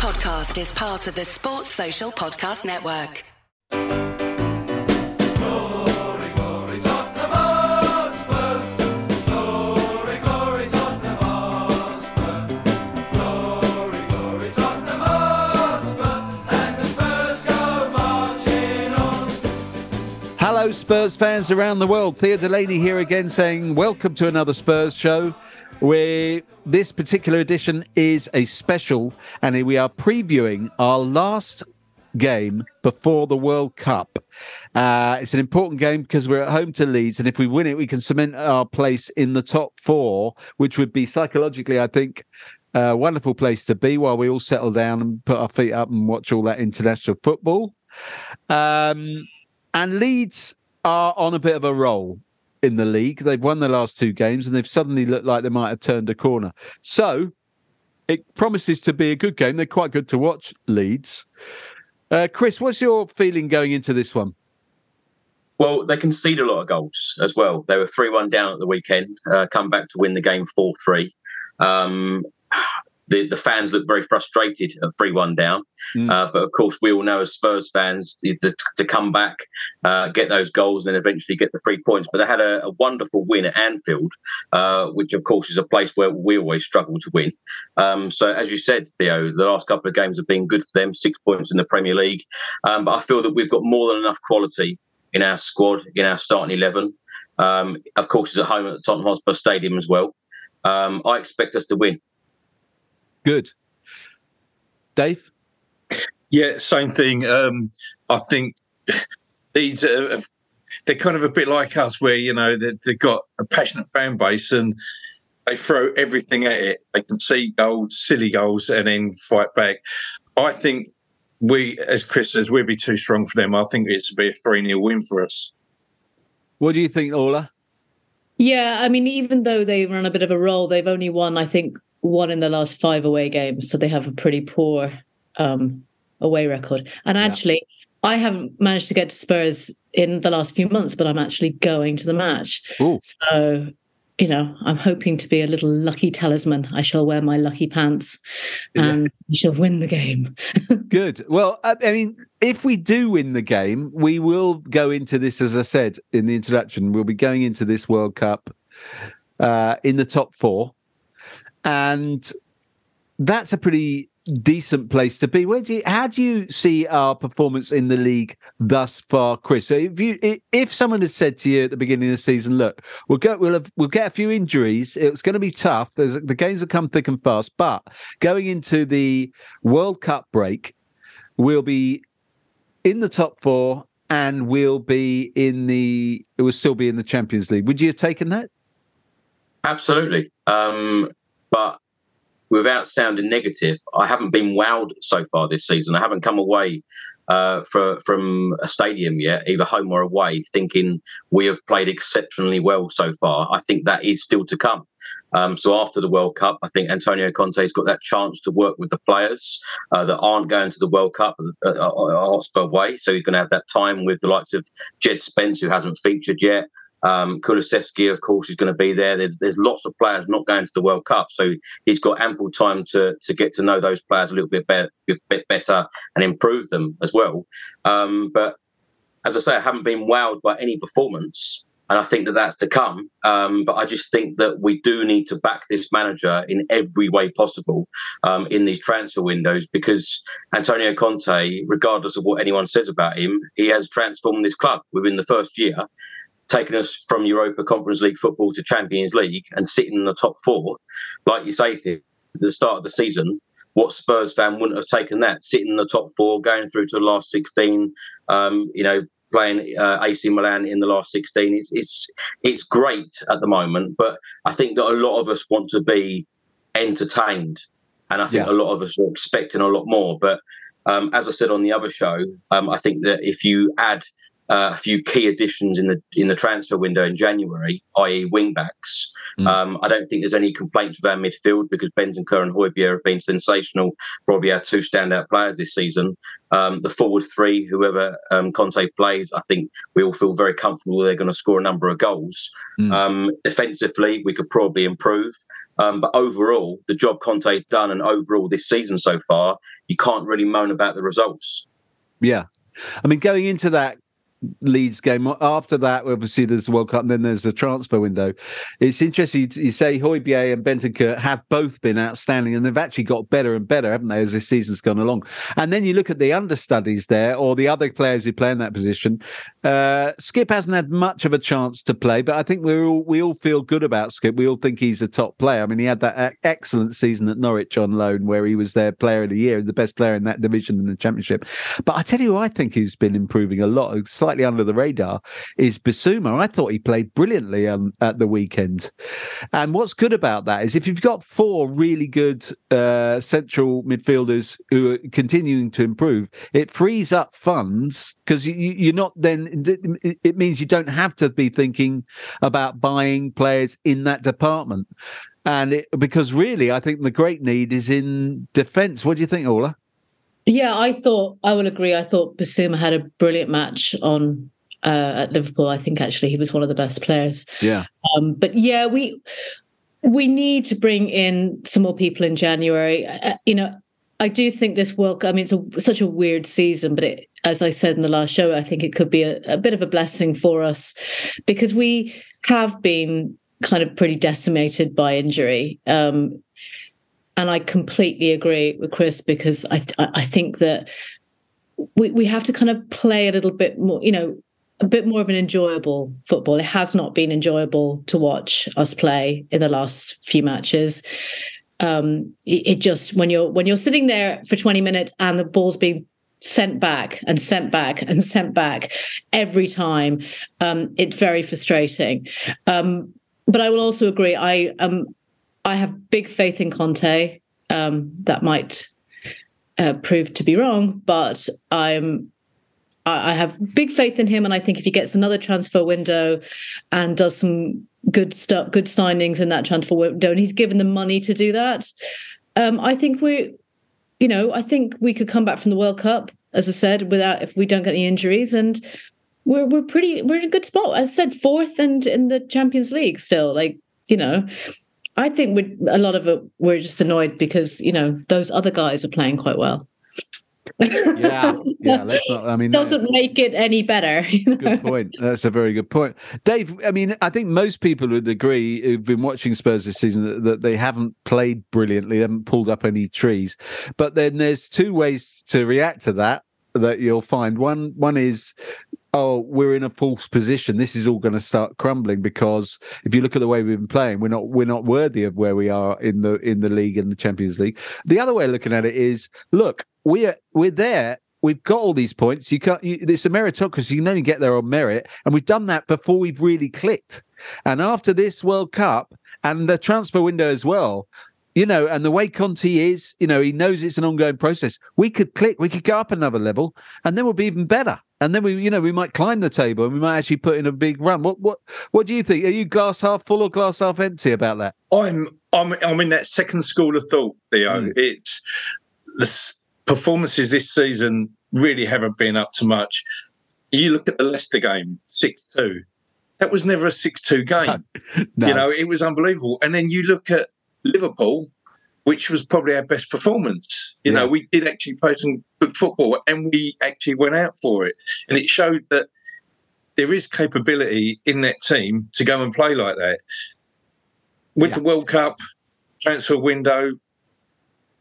podcast is part of the Sports Social Podcast Network. Hello, Spurs fans around the world. Theo Delaney here again saying, Welcome to another Spurs show. Where this particular edition is a special, and we are previewing our last game before the World Cup. Uh, it's an important game because we're at home to Leeds, and if we win it, we can cement our place in the top four, which would be psychologically, I think, a wonderful place to be while we all settle down and put our feet up and watch all that international football. Um, and Leeds are on a bit of a roll in the league. They've won the last two games and they've suddenly looked like they might have turned a corner. So it promises to be a good game. They're quite good to watch, Leeds. Uh, Chris, what's your feeling going into this one? Well, they conceded a lot of goals as well. They were 3 1 down at the weekend, uh, come back to win the game 4 3. Um, the, the fans look very frustrated at 3 1 down. Mm. Uh, but of course, we all know as Spurs fans to, to come back, uh, get those goals, and eventually get the three points. But they had a, a wonderful win at Anfield, uh, which of course is a place where we always struggle to win. Um, so, as you said, Theo, the last couple of games have been good for them, six points in the Premier League. Um, but I feel that we've got more than enough quality in our squad, in our starting 11. Um, of course, it's at home at Tottenham Hotspur Stadium as well. Um, I expect us to win. Good. Dave? Yeah, same thing. Um, I think these are, they're kind of a bit like us, where you know they, they've got a passionate fan base and they throw everything at it. They can see goals, silly goals, and then fight back. I think we, as Chris says, we'll be too strong for them. I think it's to be a 3 0 win for us. What do you think, Orla? Yeah, I mean, even though they run a bit of a roll, they've only won, I think, one in the last five away games, so they have a pretty poor um, away record. And actually, yeah. I haven't managed to get to Spurs in the last few months, but I'm actually going to the match. Ooh. So, you know, I'm hoping to be a little lucky talisman. I shall wear my lucky pants and yeah. we shall win the game. Good. Well, I mean, if we do win the game, we will go into this, as I said in the introduction, we'll be going into this World Cup uh, in the top four and that's a pretty decent place to be. Where do you, how do you see our performance in the league thus far, Chris? So if you if someone had said to you at the beginning of the season, look, we'll go we'll have, we'll get a few injuries. It's going to be tough. There's, the games will come thick and fast, but going into the World Cup break, we'll be in the top four and we'll be in the it will still be in the Champions League. Would you have taken that? Absolutely. Um, but without sounding negative, I haven't been wowed so far this season. I haven't come away uh, for, from a stadium yet, either home or away, thinking we have played exceptionally well so far. I think that is still to come. Um, so after the World Cup, I think Antonio Conte's got that chance to work with the players uh, that aren't going to the World Cup at, Hotspur way. So he's going to have that time with the likes of Jed Spence, who hasn't featured yet. Um, of course, is going to be there. There's there's lots of players not going to the World Cup, so he's got ample time to to get to know those players a little bit better, bit better and improve them as well. Um, but as I say, I haven't been wowed by any performance, and I think that that's to come. Um, but I just think that we do need to back this manager in every way possible um, in these transfer windows because Antonio Conte, regardless of what anyone says about him, he has transformed this club within the first year taking us from Europa Conference League football to Champions League and sitting in the top four, like you say, at the start of the season, what Spurs fan wouldn't have taken that? Sitting in the top four, going through to the last 16, um, you know, playing uh, AC Milan in the last 16. It's, it's, it's great at the moment, but I think that a lot of us want to be entertained. And I think yeah. a lot of us are expecting a lot more. But um, as I said on the other show, um, I think that if you add uh, a few key additions in the in the transfer window in January, i.e., wing backs. Mm. Um, I don't think there's any complaints with our midfield because Bentancur and Højbjerg have been sensational. Probably our two standout players this season. Um, the forward three, whoever um, Conte plays, I think we all feel very comfortable they're going to score a number of goals. Mm. defensively, we could probably improve. Um, but overall, the job Conte's done, and overall this season so far, you can't really moan about the results. Yeah, I mean, going into that Leeds game. After that, obviously, there's the World Cup and then there's the transfer window. It's interesting you say Højbjerg and Bentancur have both been outstanding and they've actually got better and better, haven't they, as this season's gone along. And then you look at the understudies there or the other players who play in that position. Uh, Skipp hasn't had much of a chance to play, but I think we all we all feel good about Skipp. We all think he's a top player. I mean, he had that excellent season at Norwich on loan where he was their player of the year, the best player in that division in the championship. But I tell you, I think he's been improving a lot slightly under the radar is Bissouma. I thought he played brilliantly um, at the weekend. And what's good about that is if you've got four really good uh, central midfielders who are continuing to improve, it frees up funds because you, you're not then, it means you don't have to be thinking about buying players in that department. And it, because really, I think the great need is in defence. What do you think, Orla? Yeah, I thought I will agree. I thought Bissouma had a brilliant match on uh, at Liverpool. I think actually he was one of the best players. Yeah. Um, but yeah, we we need to bring in some more people in January. Uh, you know, I do think this World I mean, it's a, such a weird season, but it, as I said in the last show, I think it could be a, a bit of a blessing for us because we have been kind of pretty decimated by injury. Um, and I completely agree with Chris because I I think that we we have to kind of play a little bit more, you know, a bit more of an enjoyable football. It has not been enjoyable to watch us play in the last few matches. Um, it, just when you're when you're sitting there for 20 minutes and the ball's being sent back and sent back and sent back every time, um, it's very frustrating. Um, but I will also agree. I um I have big faith in Conte. Um, that might uh, prove to be wrong, but I'm I have big faith in him, and I think if he gets another transfer window and does some good stuff, good signings in that transfer window, and he's given the money to do that, um, I think we, you know, I think we could come back from the World Cup, as I said, without if we don't get any injuries, and we're we're pretty we're in a good spot. As I said, fourth and in the Champions League still, like you know. I think we a lot of it we're just annoyed because you know those other guys are playing quite well yeah, yeah. Let's not. I mean, doesn't make it any better. You know? Good point. That's a very good point, Dave. I mean, I think most people would agree who've been watching Spurs this season that, that they haven't played brilliantly, they haven't pulled up any trees. But then there's two ways to react to that that you'll find. One, one is oh, we're in a false position. This is all going to start crumbling because if you look at the way we've been playing, we're not we're not worthy of where we are in the in the league and the Champions League. The other way of looking at it is, look, we're we're there. We've got all these points. You can't. You, it's a meritocracy. You can only get there on merit, and we've done that before we've really clicked. And after this World Cup and the transfer window as well, you know, and the way Conte is, you know, he knows it's an ongoing process. We could click, we could go up another level, and then we'll be even better. And then we, you know, we might climb the table and we might actually put in a big run. What, what, what do you think? Are you glass half full or glass half empty about that? I'm, I'm, I'm in that second school of thought, Theo. Mm. It's the performances this season really haven't been up to much. You look at the Leicester game, 6 2. That was never a 6 2 game. No. You know, it was unbelievable. And then you look at Liverpool, which was probably our best performance. You yeah. know, we did actually play some good football and we actually went out for it. And it showed that there is capability in that team to go and play like that. With yeah. the World Cup transfer window,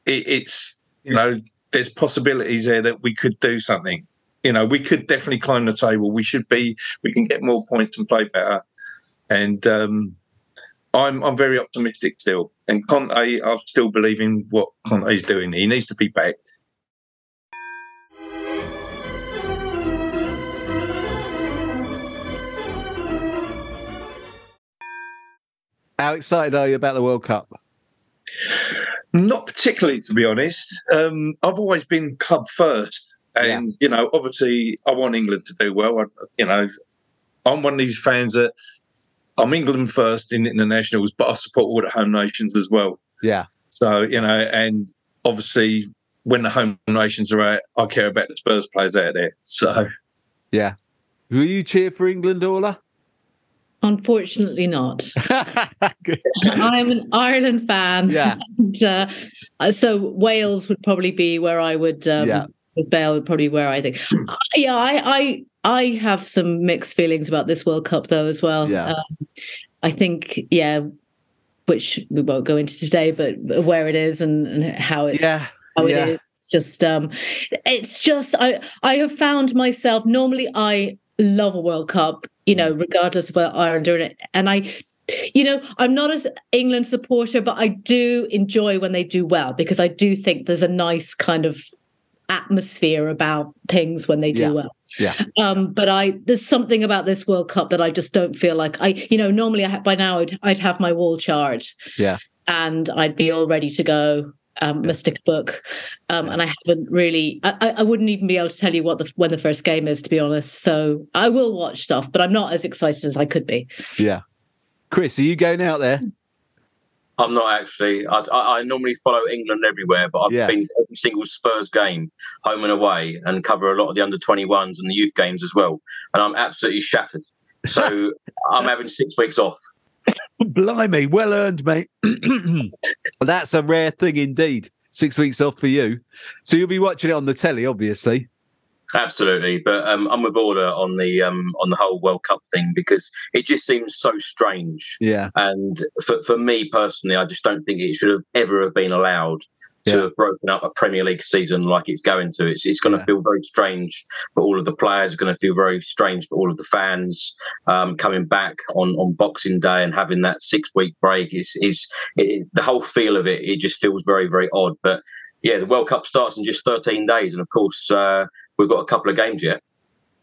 it, it's, you know, there's possibilities there that we could do something. You know, we could definitely climb the table. We should be. We can get more points and play better. And um, I'm I'm very optimistic still. And Conte, I still believe in what Conte is doing. He needs to be backed. How excited are you about the World Cup? Not particularly, to be honest. Um, I've always been club first, And you know, obviously, I want England to do well. I, you know, I'm one of these fans that I'm England first in internationals, but I support all the home nations as well. Yeah. So you know, and obviously, when the home nations are out, I care about the Spurs players out there. So Yeah. Will you cheer for England, Orla? Unfortunately, not. I'm an Ireland fan. Yeah. And, uh, so Wales would probably be where I would. Um, Yeah. Bale would probably where I think. Yeah, I, I I have some mixed feelings about this World Cup though as well. Yeah. Um, I think yeah, which we won't go into today, but where it is and, and how it yeah. how yeah. it is. It's just um it's just I I have found myself normally I love a World Cup, you know, regardless of where Ireland are in it. And I you know, I'm not as England supporter, but I do enjoy when they do well because I do think there's a nice kind of atmosphere about things when they do Yeah. well. Yeah. Um, but I there's something about this World Cup that I just don't feel like I, you know, normally I by now I'd, I'd have my wall chart, Yeah. and I'd be all ready to go. Um, my stick book, um, and I haven't really. I- I wouldn't even be able to tell you what the when the first game is, to be honest. So I will watch stuff, but I'm not as excited as I could be. Yeah. Chris, are you going out there? I'm not actually. I, I, I normally follow England everywhere, but I've Yeah. been to every single Spurs game, home and away, and cover a lot of the under 21s and the youth games as well. And I'm absolutely shattered. So I'm having six weeks off. Blimey, well earned, mate. That's a rare thing indeed. Six weeks off for you. So you'll be watching it on the telly, obviously. Absolutely, but um, I'm with Orla on the um, on the whole World Cup thing because it just seems so strange. Yeah. And for, for me personally, I just don't think it should have ever have been allowed to Yeah. have broken up a Premier League season like it's going to. It's it's going to Yeah. feel very strange for all of the players. It's going to feel very strange for all of the fans um, coming back on, on Boxing Day and having that six week break. Is is it, the whole feel of it? It just feels very very odd. But yeah, the World Cup starts in just 13 days, and of course uh, we've got a couple of games yet.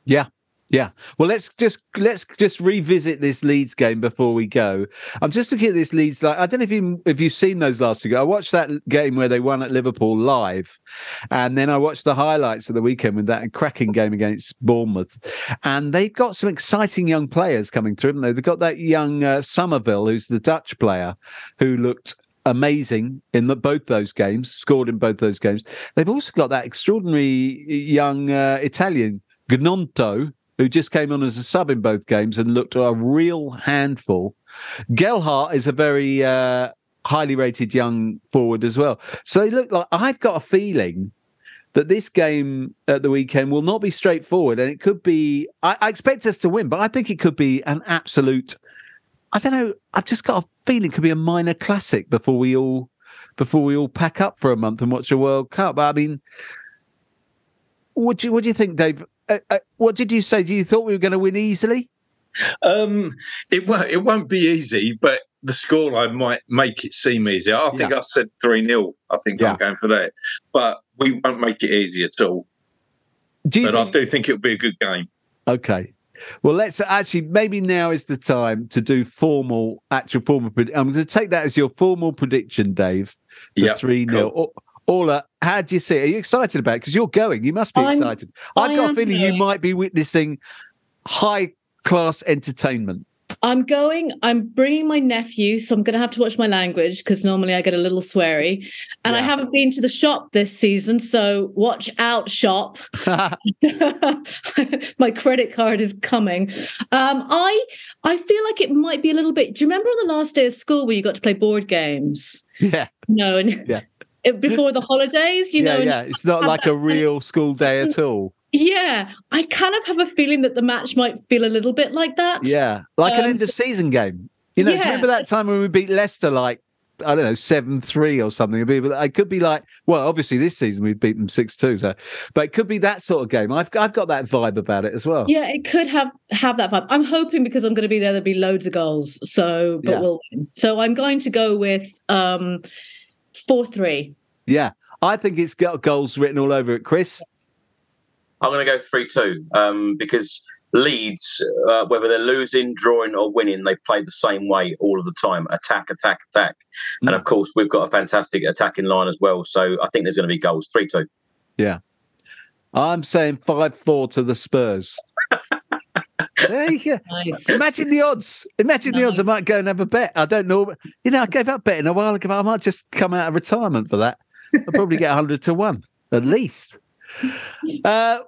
Yeah. Yeah. Well, let's just let's just revisit this Leeds game before we go. I'm just looking at this Leeds. Like, I don't know if you if you've seen those last two. I watched that game where they won at Liverpool live, and then I watched the highlights of the weekend with that cracking game against Bournemouth. And they've got some exciting young players coming through, haven't they? They've got that young uh, Summerville, who's the Dutch player, who looked amazing in the, both those games, scored in both those games. They've also got that extraordinary young uh, Italian Gnonto, who just came on as a sub in both games and looked a real handful. Gelhardt is a very uh, highly rated young forward as well. So they look like I've got a feeling that this game at the weekend will not be straightforward, and it could be. I, I expect us to win, but I think it could be an absolute. I don't know. I've just got a feeling it could be a minor classic before we all before we all pack up for a month and watch the World Cup. I mean, what do you, what do you think, Dave? Uh, uh, what did you say? Do you thought we were going to win easily? Um, it won't. It won't be easy, but the scoreline might make it seem easy. I think Yeah. I said three 0 I think Yeah. I'm going for that, but we won't make it easy at all. Do you But I do think it'll be a good game. Okay. Well, let's actually maybe now is the time to do formal, actual formal. pred- I'm going to take that as your formal prediction, Dave. The Yep, three 0 Orla, how do you see it? Are you excited about it? Because you're going. You must be I'm- excited. I've I got a am feeling you might be witnessing high class entertainment. I'm going. I'm bringing my nephew, so I'm going to have to watch my language because normally I get a little sweary. And I haven't been to the shop this season, so watch out, shop. my credit card is coming. Um, I I feel like it might be a little bit. Do you remember on the last day of school where you got to play board games? yeah. No, and Yeah. before the holidays, you yeah, know. yeah. It's not like a real school day at all. Yeah, I kind of have a feeling that the match might feel a little bit like that. Yeah. Like an Um, end of season game. You know, do you yeah. remember that time when we beat Leicester like I don't know, seven three or something. It'd be, but it could be like, well, obviously this season we've beaten them six two, so but it could be that sort of game. I've I've got that vibe about it as well. Yeah, it could have have that vibe. I'm hoping because I'm going to be there, there'll be loads of goals. So, but Yeah. we'll win. So I'm going to go with um four three. Yeah. I think it's got goals written all over it, Chris. I'm going to go 3 2 um, because Leeds, uh, whether they're losing, drawing, or winning, they play the same way all of the time attack, attack, attack. And Mm. of course, we've got a fantastic attacking line as well. So I think there's going to be goals 3 2. Yeah. I'm saying 5 4 to the Spurs. there you go. Nice. Imagine the odds. Imagine the odds. I might go and have a bet. I don't know. You know, I gave up betting a while ago. I might just come out of retirement for that. I'll probably get 100 to 1 at least. Uh,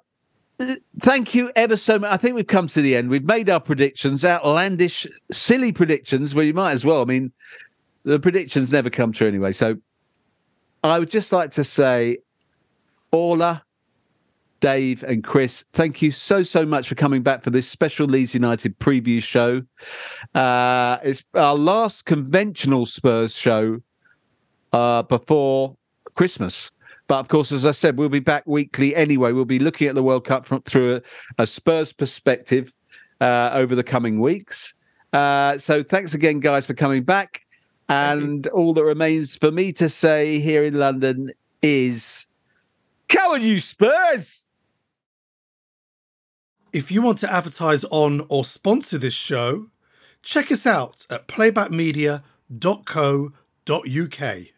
thank you ever so much. I think we've come to the end. We've made our predictions, outlandish, silly predictions. Well, you might as well. I mean, the predictions never come true anyway. So I would just like to say, Orla, Dave, and Chris, thank you so, so much for coming back for this special Leeds United preview show. Uh, it's our last conventional Spurs show uh, before Christmas. But of course, as I said, we'll be back weekly anyway. We'll be looking at the World Cup from, through a, a Spurs perspective uh, over the coming weeks. Uh, so thanks again, guys, for coming back. And all that remains for me to say here in London is, come on, you Spurs! If you want to advertise on or sponsor this show, check us out at playbackmedia.co.uk.